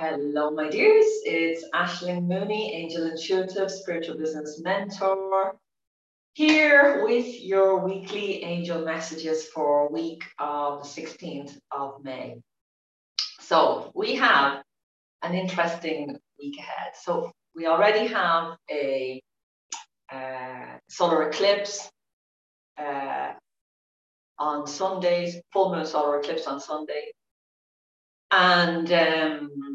Hello, my dears. It's Aishling Mooney, Angel Intuitive Spiritual Business Mentor, here with your weekly angel messages for week of the 16th of May. So we have an interesting week ahead. So we already have a uh, solar eclipse uh, on Sundays, full moon solar eclipse on Sunday. And um,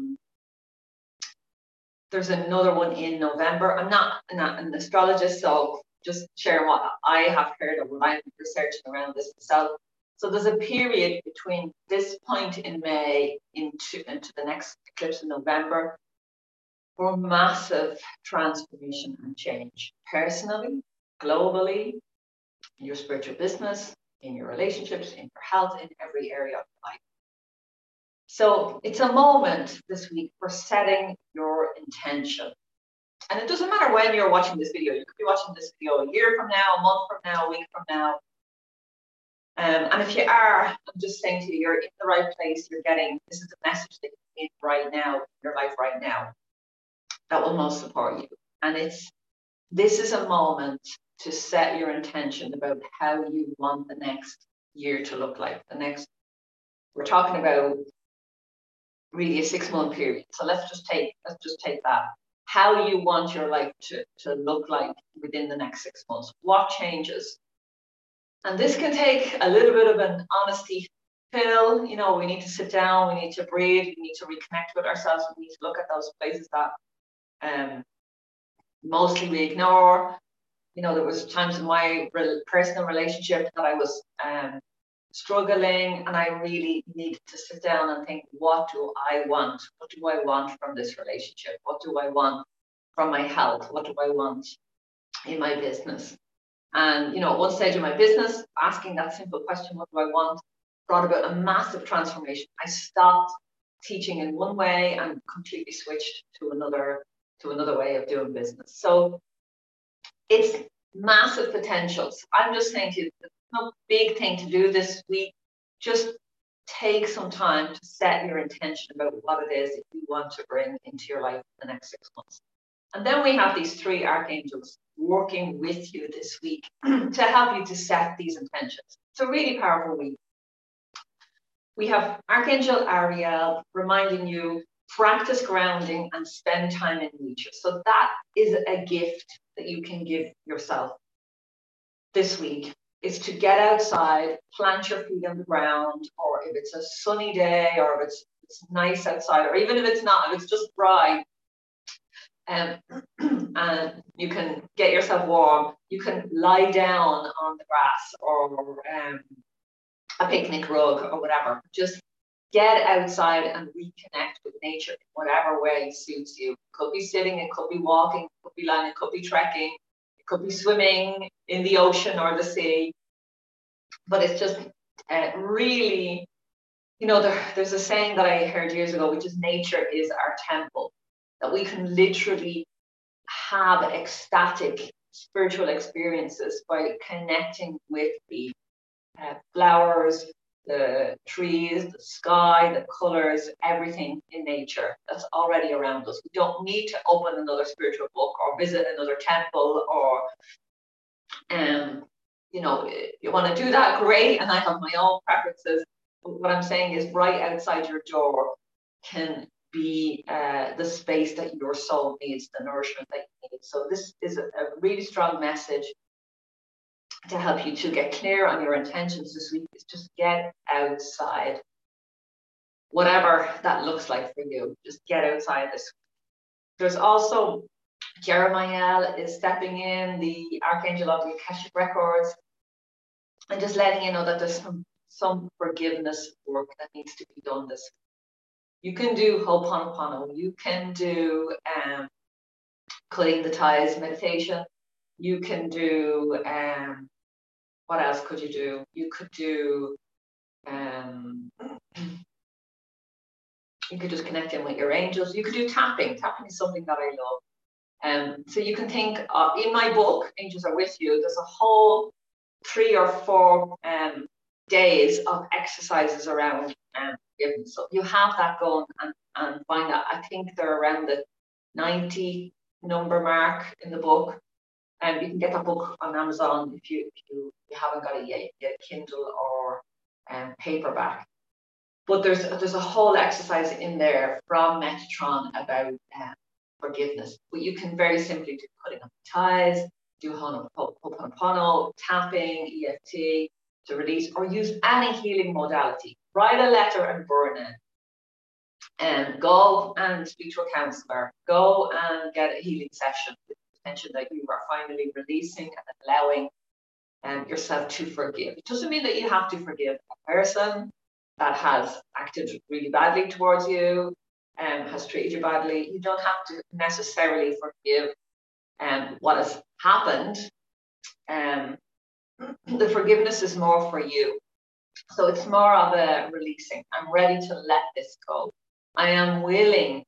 there's another one in November. I'm not, not an astrologist, so just sharing what I have heard or what I'm researching around this myself. So there's a period between this point in May into, into the next eclipse in November for massive transformation and change personally, globally, in your spiritual business, in your relationships, in your health, in every area of life. So it's a moment this week for setting your intention. And it doesn't matter when you're watching this video. You could be watching this video a year from now, a month from now, a week from now. Um, and if you are, I'm just saying to you, you're in the right place. You're getting this is the message that you need right now, your life right now, that will most support you. And it's this is a moment to set your intention about how you want the next year to look like. The next, we're talking about really a six month period. So let's just take let's just take that. How you want your life to, to look like within the next six months. What changes? And this can take a little bit of an honesty pill. You know, we need to sit down, we need to breathe, we need to reconnect with ourselves, we need to look at those places that um, mostly we ignore. You know, there was times in my personal relationship that I was um, struggling and I really needed to sit down and think, what do I want? What do I want from this relationship? What do I want from my health? What do I want in my business? And, you know, at one stage of my business, asking that simple question, what do I want, brought about a massive transformation. I stopped teaching in one way and completely switched to another to another way of doing business. So it's massive potentials. I'm just saying to you, no big thing to do this week. Just take some time to set your intention about what it is that you want to bring into your life in the next six months. And then we have these three archangels working with you this week to help you to set these intentions. It's a really powerful week. We have Archangel Ariel reminding you practice grounding and spend time in nature. So that is a gift that you can give yourself this week is to get outside, plant your feet on the ground, or if it's a sunny day, or if it's, it's nice outside, or even if it's not, if it's just dry, um, and you can get yourself warm, you can lie down on the grass or um, a picnic rug or whatever. Just get outside and reconnect with nature in whatever way suits you. Could be sitting, it could be walking, it could be lying, it could be trekking, could be swimming in the ocean or the sea. But it's just uh, really, you know, there, there's a saying that I heard years ago, which is nature is our temple, that we can literally have ecstatic spiritual experiences by connecting with the uh, flowers, the trees, the sky, the colors, everything in nature that's already around us. We don't need to open another spiritual book or visit another temple or, um, you know, you want to do that, great. And I have my own preferences. But what I'm saying is, right outside your door can be uh, the space that your soul needs, the nourishment that you need. So this is a, a really strong message to help you to get clear on your intentions this week is just get outside. Whatever that looks like for you, just get outside this week. There's also Jeremiel is stepping in, the Archangel of the Akashic Records, and just letting you know that there's some, some forgiveness work that needs to be done this week. You can do Ho'oponopono, you can do um, cutting the ties meditation, you can do um, what else could you do? You could do um, you could just connect in with your angels. You could do tapping. Tapping is something that I love. Um, so you can think in my book, Angels Are With You, there's a whole three or four um, days of exercises around um. So you have that going and, and find out. I think they're around the 90 number mark in the book. And you can get that book on Amazon if you if you, you haven't got it yet. You get a Kindle or um, paperback. But there's there's a whole exercise in there from Metatron about um, forgiveness. But you can very simply do putting up ties, do Ho'oponopono, tapping, EFT to release, or use any healing modality. Write a letter and burn it. And go and speak to a counselor. Go and get a healing session with intention that you are finally releasing and allowing um, yourself to forgive. It doesn't mean that you have to forgive a person that has acted really badly towards you and um, has treated you badly. You don't have to necessarily forgive um, what has happened. Um, the forgiveness is more for you. So it's more of a releasing. I'm ready to let this go. I am willing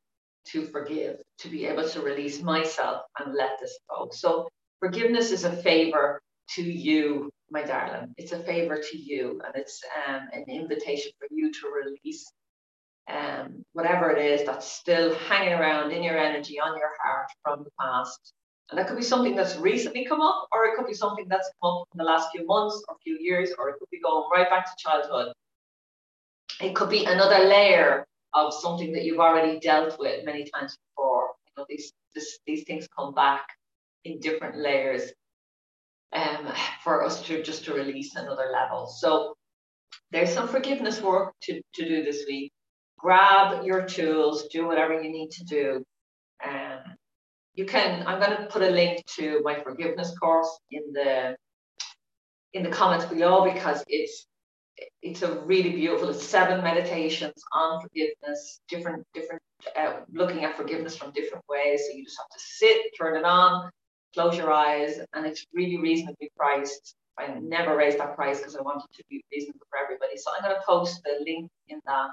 to forgive, to be able to release myself and let this go. So forgiveness is a favor to you, my darling. It's a favor to you, and it's um, an invitation for you to release um, whatever it is that's still hanging around in your energy, on your heart from the past. And that could be something that's recently come up, or it could be something that's come up in the last few months or few years, or it could be going right back to childhood. It could be another layer of something that you've already dealt with many times before. You know, these this, these things come back in different layers um, for us to just to release another level. So there's some forgiveness work to, to do this week. Grab your tools, do whatever you need to do. Um, you can, I'm going to put a link to my forgiveness course in the in the comments below because it's it's a really beautiful it's seven meditations on forgiveness different different uh, looking at forgiveness from different ways so you just have to sit turn it on close your eyes, and it's really reasonably priced. I never raised that price because I wanted to be reasonable for everybody. So I'm going to post the link in the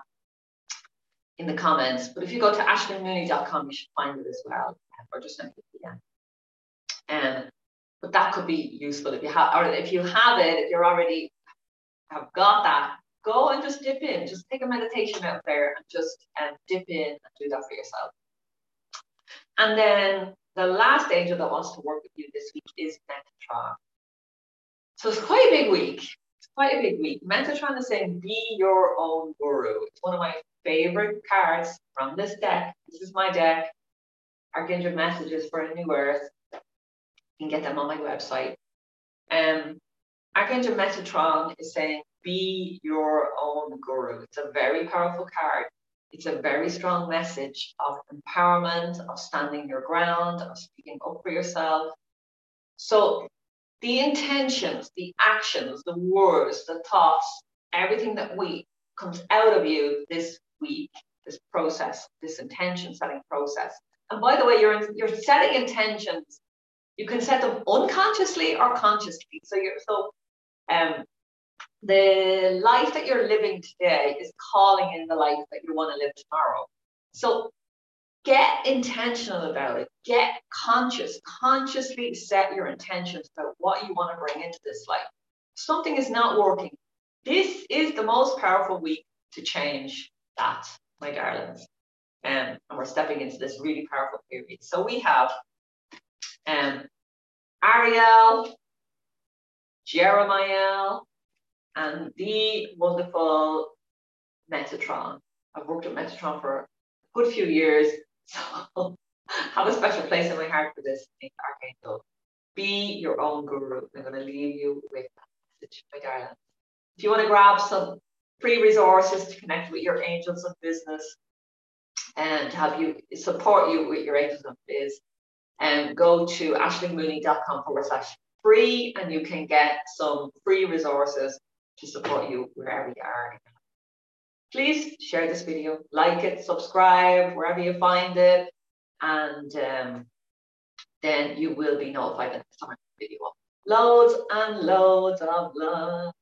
in the comments. But if you go to ashleymooney.com, you should find it as well, or just simply yeah. Um, but that could be useful if you have, or if you have it, if you're already have got that, go and just dip in. Just take a meditation out there and just um, dip in and do that for yourself. And then the last angel that wants to work with you this week is Metatron. So it's quite a big week. It's quite a big week. Metatron is saying, be your own guru. It's one of my favorite cards from this deck. This is my deck. Archangel Messages for a New Earth. You can get them on my website. Um, Archangel Metatron is saying, be your own guru. It's a very powerful card. It's a very strong message of empowerment, of standing your ground, of speaking up for yourself. So the intentions, the actions, the words, the thoughts, everything that we comes out of you this week, this process, this intention setting process. And by the way, you're you're setting intentions. You can set them unconsciously or consciously. So you're so um the life that you're living today is calling in the life that you want to live tomorrow. So get intentional about it. Get conscious. Consciously set your intentions about what you want to bring into this life. Something is not working. This is the most powerful week to change that, my darlings. Um, and we're stepping into this really powerful period. So we have um, Ariel, Jeremiel, and the wonderful Metatron. I've worked at Metatron for a good few years, so have a special place in my heart for this archangel. Be your own guru. I'm going to leave you with that message, my darling. If you want to grab some free resources to connect with your angels of business and to you support you with your angels of biz, and um, go to ashleymooney.com forward slash free and you can get some free resources to support you wherever you are. Please share this video, like it, subscribe wherever you find it, and um, then you will be notified the next time I video Loads and loads of love.